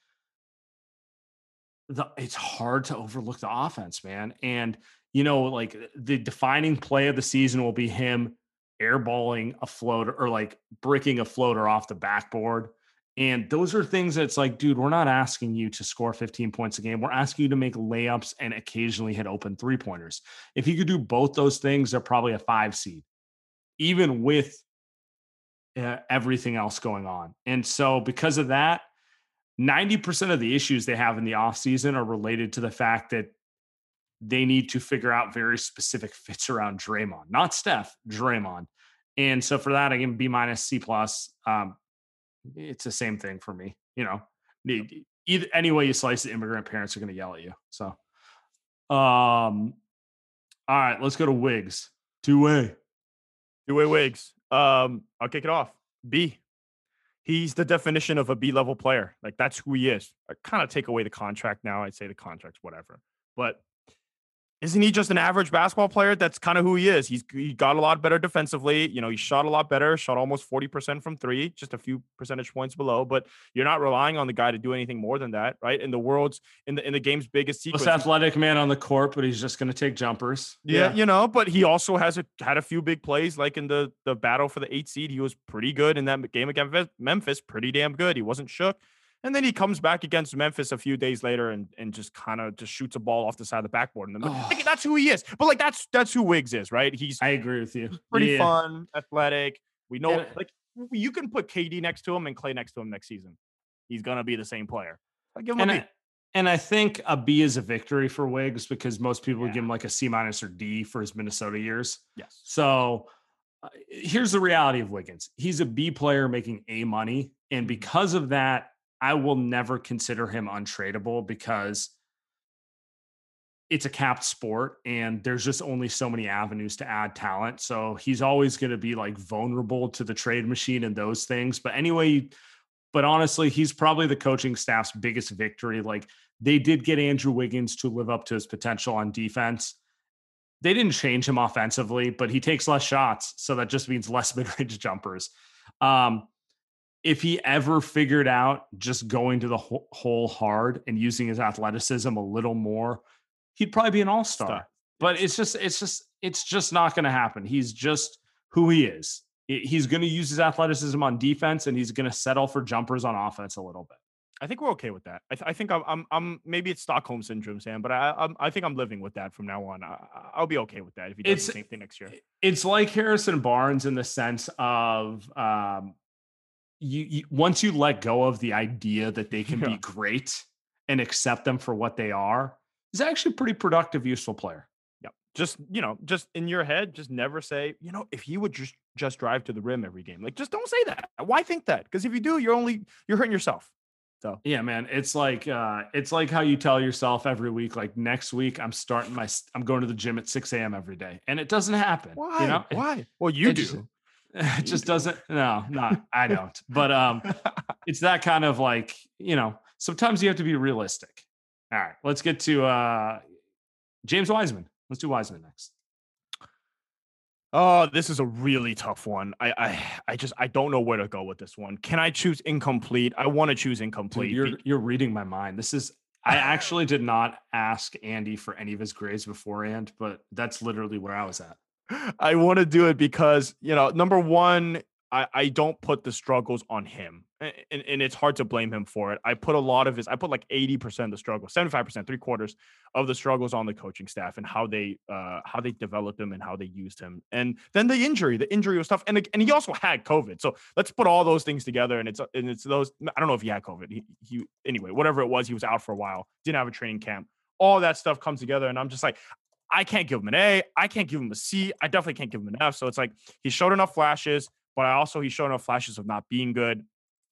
the it's hard to overlook the offense, man. And you know, like the defining play of the season will be him airballing a floater or like bricking a floater off the backboard. And those are things that's like, dude, we're not asking you to score 15 points a game. We're asking you to make layups and occasionally hit open three pointers. If you could do both those things, they're probably a five seed, even with uh, everything else going on. And so, because of that, 90% of the issues they have in the offseason are related to the fact that they need to figure out very specific fits around Draymond, not Steph, Draymond. And so for that, I give B minus C plus. Um, it's the same thing for me. You know, either any way you slice it, immigrant parents are going to yell at you. So, um, all right, let's go to Wigs. Two way. Two way wigs. Um, I'll kick it off. B. He's the definition of a B level player. Like that's who he is. I kind of take away the contract now. I'd say the contract's whatever. But isn't he just an average basketball player? That's kind of who he is. He's he got a lot better defensively. You know, he shot a lot better, shot almost 40% from three, just a few percentage points below. But you're not relying on the guy to do anything more than that, right? In the world's in the in the game's biggest sequence. Most athletic man on the court, but he's just going to take jumpers. Yeah, you know, but he also has a, had a few big plays, like in the the battle for the eight seed. He was pretty good in that game against Memphis, pretty damn good. He wasn't shook, and then he comes back against Memphis a few days later and and just kind of just shoots a ball off the side of the backboard. And like, that's who he is. But like that's that's who Wiggs is, right? He's I agree with you. pretty Yeah. fun, athletic. We know, And- like you can put KD next to him and Clay next to him next season. He's gonna be the same player. I give him And a B. I, and I think a B is a victory for Wiggs because most people would Yeah. give him like a C minus or D for his Minnesota years. yes. So uh, here's the reality of Wiggins. He's a B player making A money. Mm-hmm. And because of that, I will never consider him untradeable because it's a capped sport and there's just only so many avenues to add talent. So he's always going to be like vulnerable to the trade machine and those things. But anyway, but honestly, he's probably the coaching staff's biggest victory. Like they did get Andrew Wiggins to live up to his potential on defense they didn't change him offensively, but he takes less shots. So that just means less mid range jumpers. Um, if he ever figured out just going to the hole hard and using his athleticism a little more, he'd probably be an all star. But it's just, it's just, it's just not going to happen. He's just who he is. He's going to use his athleticism on defense and he's going to settle for jumpers on offense a little bit. I think we're okay with that. I, th- I think I'm, I'm, I'm, maybe it's Stockholm syndrome, Sam, but I, I'm, I think I'm living with that from now on. I, I- I'll be okay with that if he does It's- the same thing next year. it's like Harrison Barnes in the sense of um, you, you once you let go of the idea that they can Yeah. be great and accept them for what they are, is actually a pretty productive, useful player. Yeah. Just, you know, just in your head, just never say, you know, if he would just, just drive to the rim every game, like just don't say that. Why think that? Because if you do, you're only, you're hurting yourself. So Yeah, man, it's like uh, it's like how you tell yourself every week, like next week I'm starting my, I'm going to the gym at 6 a.m. every day, and it doesn't happen. why? You know, Why? Well, you it do. just- it just doesn't. No, not I don't. But um, it's that kind of like you know. Sometimes you have to be realistic. All right, let's get to uh James Wiseman. Let's do Wiseman next. Oh, this is a really tough one. I, I, I just, I don't know where to go with this one. Can I choose incomplete? I want to choose Dude, incomplete. you're be- you're reading my mind. This is. I actually did not ask Andy for any of his grades beforehand, but that's literally where I was at. I want to do it because you know, number one, I, I don't put the struggles on him, and, and it's hard to blame him for it. I put a lot of his, I put like eighty percent of the struggle, seventy five percent, three quarters of the struggles on the coaching staff and how they, uh, how they developed him and how they used him, and then the injury, the injury was tough, and and he also had COVID, so let's put all those things together, and it's and it's those. I don't know if he had COVID. He, he anyway, whatever it was, he was out for a while, didn't have a training camp. All that stuff comes together, and I'm just like, I can't give him an A. I can't give him a C. I definitely can't give him an F. So it's like he showed enough flashes, but I also he showed enough flashes of not being good.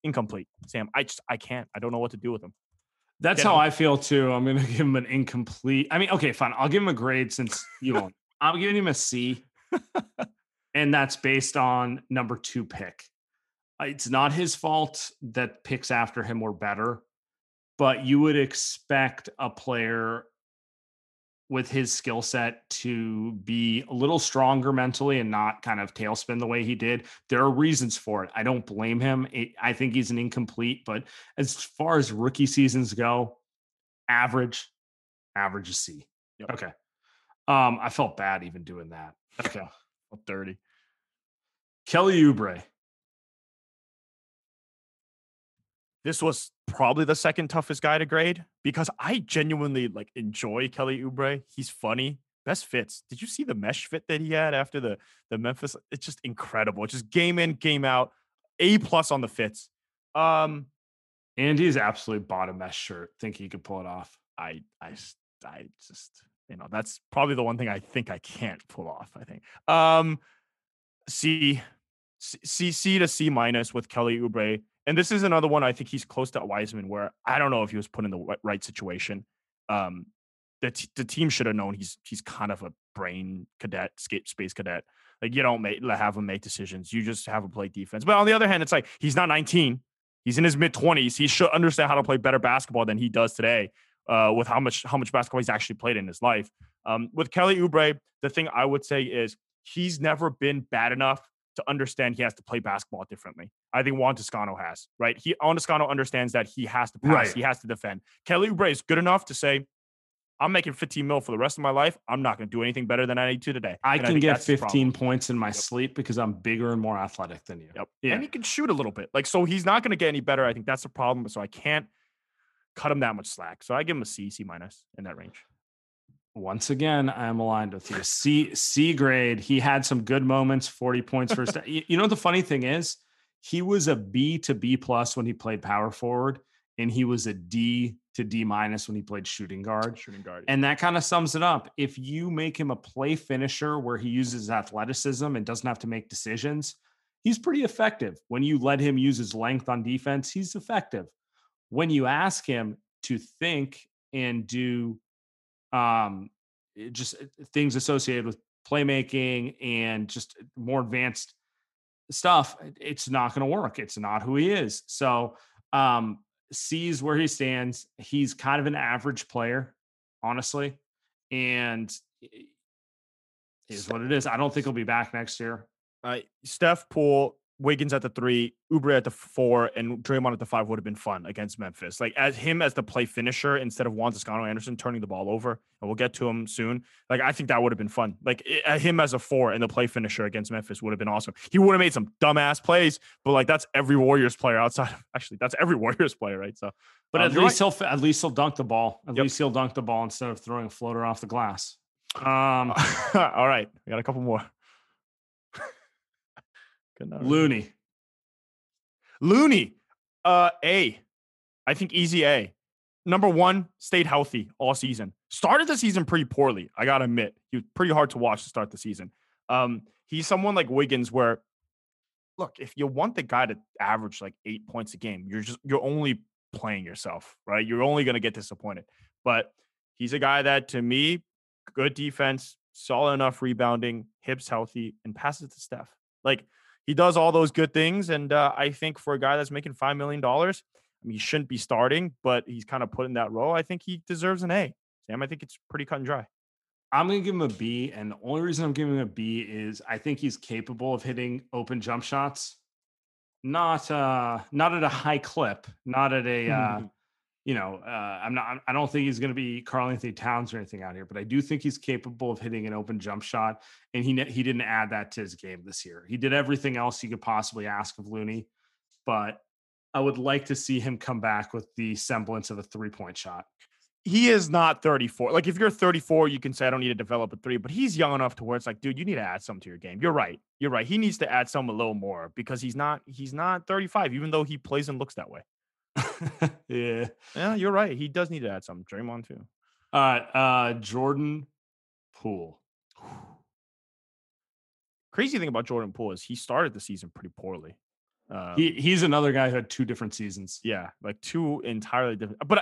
Incomplete. Sam, I just I can't. I don't know what to do with him. That's Yeah. how I feel too. I'm gonna give him an incomplete. I mean, okay, fine. I'll give him a grade since you won't. I'm giving him a C, and that's based on number two pick. Uh, It's not his fault that picks after him were better, but you would expect a player with his skill set to be a little stronger mentally and not kind of tailspin the way he did. There are reasons for it. I don't blame him. It, I think he's an incomplete, but as far as rookie seasons go, average, average is C. Yep. Okay. Um, I felt bad even doing that. Okay. Dirty. Kelly Oubre. This was probably the second toughest guy to grade because I genuinely like enjoy Kelly Oubre. He's funny. Best fits. Did you see the mesh fit that he had after the the Memphis? It's just incredible. It's just game in, game out. A plus on the fits. Um, Andy's absolutely bought a mesh shirt, Think he could pull it off. I I I just you know that's probably the one thing I think I can't pull off. I think um C C C, C to C minus with Kelly Oubre, and this is another one I think he's close to Wiseman where I don't know if he was put in the right situation. Um, the t- the team should have known he's he's kind of a brain cadet, space cadet. Like you don't make have him make decisions. You just have him play defense. But on the other hand, it's like he's not 19. He's in his mid 20s. He should understand how to play better basketball than he does today uh, with how much how much basketball he's actually played in his life. Um, with Kelly Oubre, the thing I would say is he's never been bad enough to understand he has to play basketball differently. I think Juan Toscano has, right? He Juan Toscano understands that he has to pass, Right. he has to defend. Kelly Oubre is good enough to say, I'm making 15 mil for the rest of my life. I'm not going to do anything better than I need to today. I And can think get 15 points in my Yep. sleep because I'm bigger and more athletic than you. Yep. Yeah. And he can shoot a little bit. Like, so he's not going to get any better. I think that's the problem. So I can't cut him that much slack. So I give him a C, C minus in that range. Once again, I am aligned with you. C C grade. He had some good moments. Forty points first. you, know what the funny thing is? He was a B to B plus when he played power forward, and he was a D to D minus when he played shooting guard. Shooting guard. And that kind of sums it up. If you make him a play finisher where he uses athleticism and doesn't have to make decisions, he's pretty effective. When you let him use his length on defense, he's effective. When you ask him to think and do um, just uh, things associated with playmaking and just uh, more advanced stuff, it's not going to work. It's not who he is. So, um, sees where he stands. He's kind of an average player, honestly, and is what it is. I don't think he'll be back next year. uh, Steph, Poole, Wiggins at the three, Oubre at the four, and Draymond at the five would have been fun against Memphis. Like as him as the play finisher instead of Juan Toscano Anderson turning the ball over, and we'll get to him soon. Like I think that would have been fun. Like i- uh, him as a four and the play finisher against Memphis would have been awesome. He would have made some dumbass plays, but like that's every Warriors player outside. Of, actually, that's every Warriors player, right? So, But um, at least right. he'll at least he'll dunk the ball. At Yep. least he'll dunk the ball instead of throwing a floater off the glass. Um, all right, we got a couple more. Looney. Looney, uh, A. I think easy A. Number one, stayed healthy all season. Started the season pretty poorly. I gotta admit, he was pretty hard to watch to start the season. Um, he's someone like Wiggins, where look, if you want the guy to average like eight points a game, you're just you're only playing yourself, right? You're only gonna get disappointed. But he's a guy that, to me, good defense, solid enough rebounding, hips healthy, and passes to Steph. Like he does all those good things, and uh, I think for a guy that's making five million dollars, I mean, he shouldn't be starting, but he's kind of put in that role. I think he deserves an A. Sam, I think it's pretty cut and dry. I'm going to give him a B. And the only reason I'm giving him a B is I think he's capable of hitting open jump shots. Not uh not at a high clip, not at a uh you know, uh, I'm not. I don't think he's going to be Karl-Anthony Towns or anything out here, but I do think he's capable of hitting an open jump shot, and he he didn't add that to his game this year. He did everything else you could possibly ask of Looney, but I would like to see him come back with the semblance of a three point shot. He is not 34. Like if you're 34, you can say I don't need to develop a three, but he's young enough to where it's like, dude, you need to add something to your game. You're right. You're right. He needs to add some a little more because he's not he's not 35, even though he plays and looks that way. yeah. Yeah, you're right. He does need to add some. Draymond too. All right. Uh Jordan Poole. Crazy thing about Jordan Poole is he started the season pretty poorly. Um, He he's another guy who had two different seasons. yeah, like two entirely different. But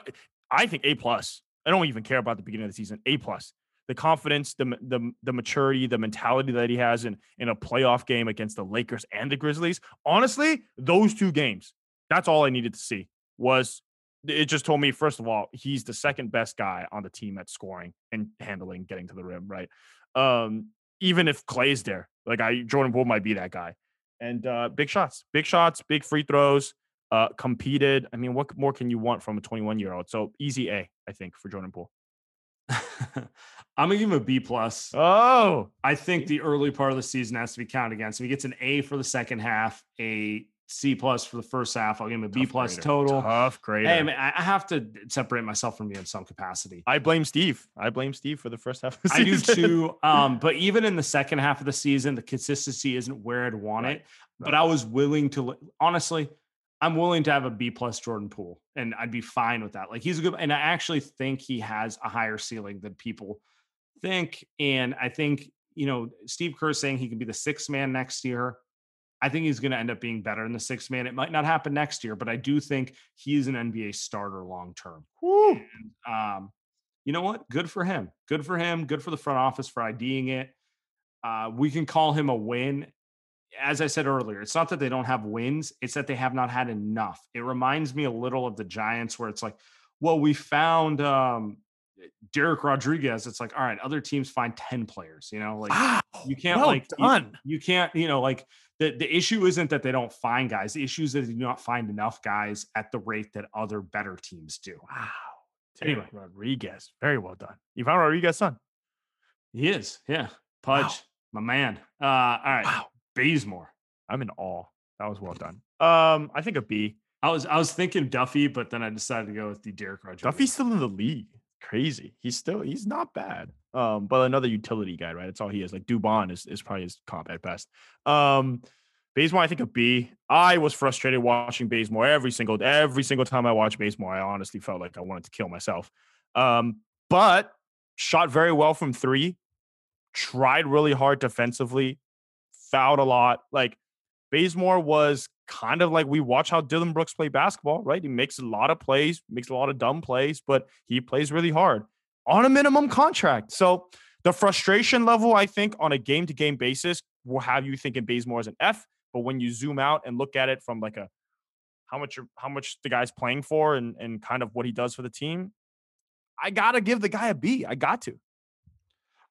I, I think A plus. I don't even care about the beginning of the season. A plus. The confidence, the the the maturity, the mentality that he has in in a playoff game against the Lakers and the Grizzlies. Honestly, those two games, that's all I needed to see. Was it just told me first of all he's the second best guy on the team at scoring and handling, getting to the rim. Right. Um, even if Clay's there, like I Jordan Poole might be that guy. And uh, big shots, big shots, big free throws. Uh, competed. I mean, what more can you want from a 21 year old? So easy A, I think, for Jordan Poole. I'm gonna give him a B plus. Oh, I think the early part of the season has to be counted against him. He gets an A for the second half, a C plus for the first half. I'll give him a B Tough plus grader. total. tough grader. Hey, man, I I have to separate myself from you in some capacity. I blame Steve. I blame Steve for the first half of the I do too. Um, but even in the second half of the season, the consistency isn't where I'd want Right, it. But I was willing to honestly, I'm willing to have a B plus Jordan Poole, and I'd be fine with that. Like he's a good, and I actually think he has a higher ceiling than people think. And I think you know Steve Kerr saying he can be the sixth man next year. I think he's going to end up being better in the sixth man. It might not happen next year, but I do think he's an NBA starter long term. Um, you know what? Good for him. Good for him. Good for the front office for IDing it. Uh, we can call him a win. As I said earlier, it's not that they don't have wins, it's that they have not had enough. It reminds me a little of the Giants, where it's like, well, we found um, Dereck Rodriguez. It's like, all right, other teams find 10 players, you know, like Wow. you can't well like you- done. you can't, you know, like the, the issue isn't that they don't find guys. The issue is that they do not find enough guys at the rate that other better teams do. Wow. Anyway. Anyway, Rodriguez, very well done. You found Rodriguez, son. He is, yeah. Pudge, my man. Uh, all right, Wow. Bazemore. I'm in awe. That was well done. Um, I think a B. I was I was thinking Duffy, but then I decided to go with the Dereck Rodriguez. Duffy's still in the league. Crazy. He's still he's not bad. Um, but another utility guy, right? That's all he is. Like Dubon is is probably his comp at best. Um, Bazemore, I think a B. I was frustrated watching Bazemore every single every single time I watched Bazemore. I honestly felt like I wanted to kill myself. Um, but shot very well from three. Tried really hard defensively. Fouled a lot. Like Bazemore was kind of like we watch how Dillon Brooks play basketball, right? He makes a lot of plays, makes a lot of dumb plays, but he plays really hard on a minimum contract. So the frustration level, I think, on a game to game basis, will have you thinking Bazemore is an F. But when you zoom out and look at it from like a how much how much the guy's playing for and and kind of what he does for the team, I gotta give the guy a B. I got to.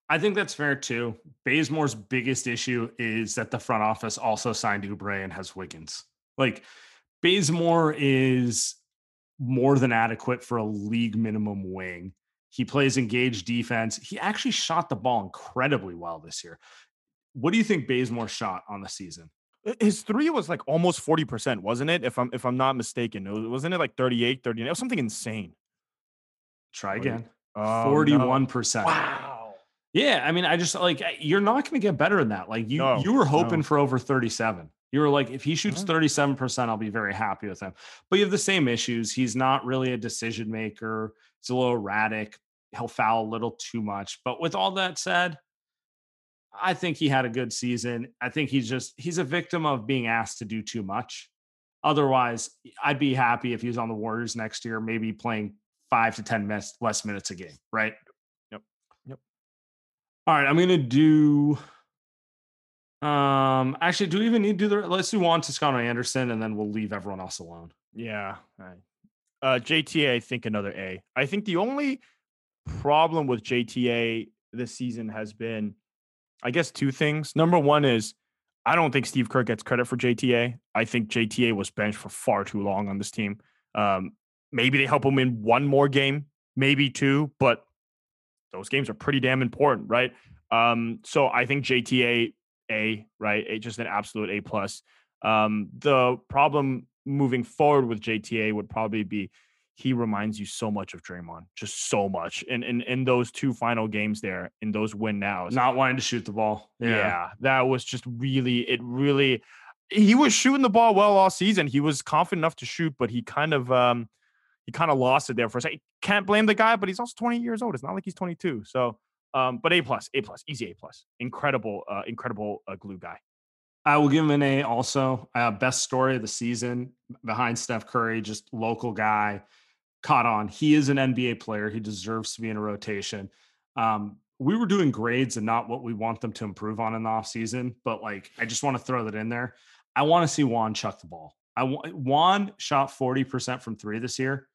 I think that's fair too. Bazemore's biggest issue is that the front office also signed Oubre and has Wiggins. Like Bazemore is more than adequate for a league minimum wing. He plays engaged defense. He actually shot the ball incredibly well this year. What do you think Bazemore shot on the season? His three was like almost 40%, wasn't it? If I'm if I'm not mistaken. It wasn't it like 38, 39? It was something insane. Try What do you- again. Oh, no. Forty-one percent. Wow. Yeah, I mean, I just like you're not going to get better than that. Like you, No, you were hoping no. for over 37. You were like, if he shoots No. 37 percent, I'll be very happy with him. But you have the same issues. He's not really a decision maker. He's a little erratic. He'll foul a little too much. But with all that said, I think he had a good season. I think he's just he's a victim of being asked to do too much. Otherwise, I'd be happy if he was on the Warriors next year, maybe playing five to 10 minutes, less minutes a game, right? Yep. Yep. All right. I'm going to do Um, actually, do we even need to do the? Let's do Juan Toscano Anderson, and then we'll leave everyone else alone. Yeah. Right. Uh, JTA, I think another A. I think the only problem with JTA this season has been, I guess, two things. Number one is I don't think Steve Kerr gets credit for JTA. I think JTA was benched for far too long on this team. Um, maybe they help him in one more game, maybe two, but those games are pretty damn important, right? Um, so I think JTA A, right? A, just an absolute A plus. Um, the problem moving forward with JTA would probably be he reminds you so much of Draymond, just so much. And in, in, in those two final games there, in those win nows, Not wanting to shoot the ball. yeah. that was just really, it really, he was shooting the ball well all season. He was confident enough to shoot, but he kind of, um, he kind of lost it there for a second. Can't blame the guy, but he's also 20 years old. It's not like he's 22. So, um, but A plus, A plus, easy A plus, incredible, uh, incredible uh, glue guy. I will give him an A also. Uh, best story of the season behind Steph Curry, just local guy, caught on. He is an NBA player. He deserves to be in a rotation. Um, we were doing grades and not what we want them to improve on in the offseason, but like I just want to throw that in there. I want to see Juan chuck the ball. I Juan shot 40% from three this year,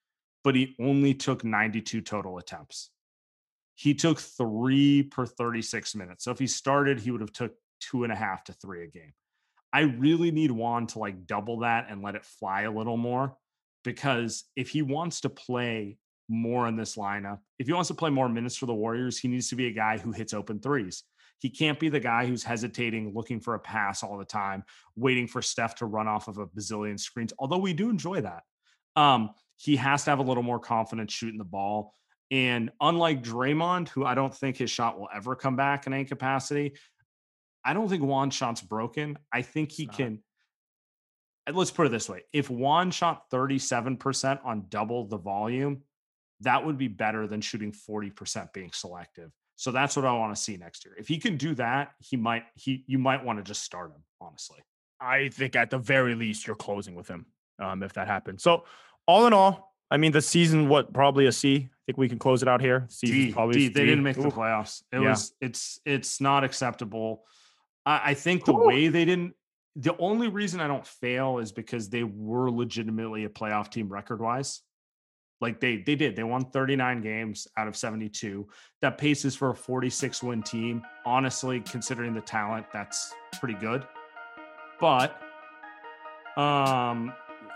but he only took 92 total attempts. He took three per 36 minutes. So if he started, he would have took two and a half to three a game. I really need Juan to like double that and let it fly a little more because if he wants to play more in this lineup, if he wants to play more minutes for the Warriors, he needs to be a guy who hits open threes. He can't be the guy who's hesitating, looking for a pass all the time, waiting for Steph to run off of a bazillion screens, although we do enjoy that. Um, he has to have a little more confidence shooting the ball. And unlike Draymond, who I don't think his shot will ever come back in any capacity, I don't think Juan shot's broken. I think he can. and Let's put it this way: if Juan shot 37% on double the volume, that would be better than shooting 40% being selective. So that's what I want to see next year. If he can do that, he might he you might want to just start him, honestly. I think at the very least you're closing with him um, if that happens. So all in all, I mean the season, what probably a C. I think we can close it out here. D, probably D, a they D. didn't make the playoffs. It Yeah. was it's it's not acceptable. I, I think the Ooh. way they didn't. The only reason I don't fail is because they were legitimately a playoff team record wise. Like they they did. They won 39 games out of 72. That paces for a 46 win team. Honestly, considering the talent, that's pretty good. But um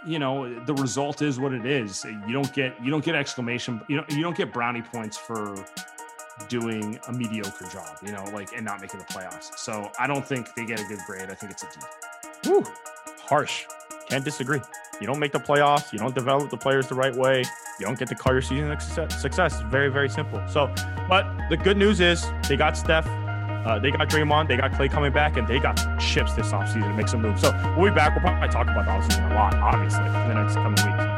you know the result is what it is you don't get you don't get exclamation you know you don't get brownie points for doing a mediocre job you know like and not making the playoffs so i don't think they get a good grade i think it's a d Whew. Harsh. Can't disagree. You don't make the playoffs. You don't develop the players the right way. You don't get to call your season success. success. Very, very simple. So, but the good news is they got Steph, uh, they got Draymond, they got Clay coming back, and they got chips this offseason to make some moves. So we'll be back. We'll probably talk about the offseason a lot, obviously, in the next coming weeks.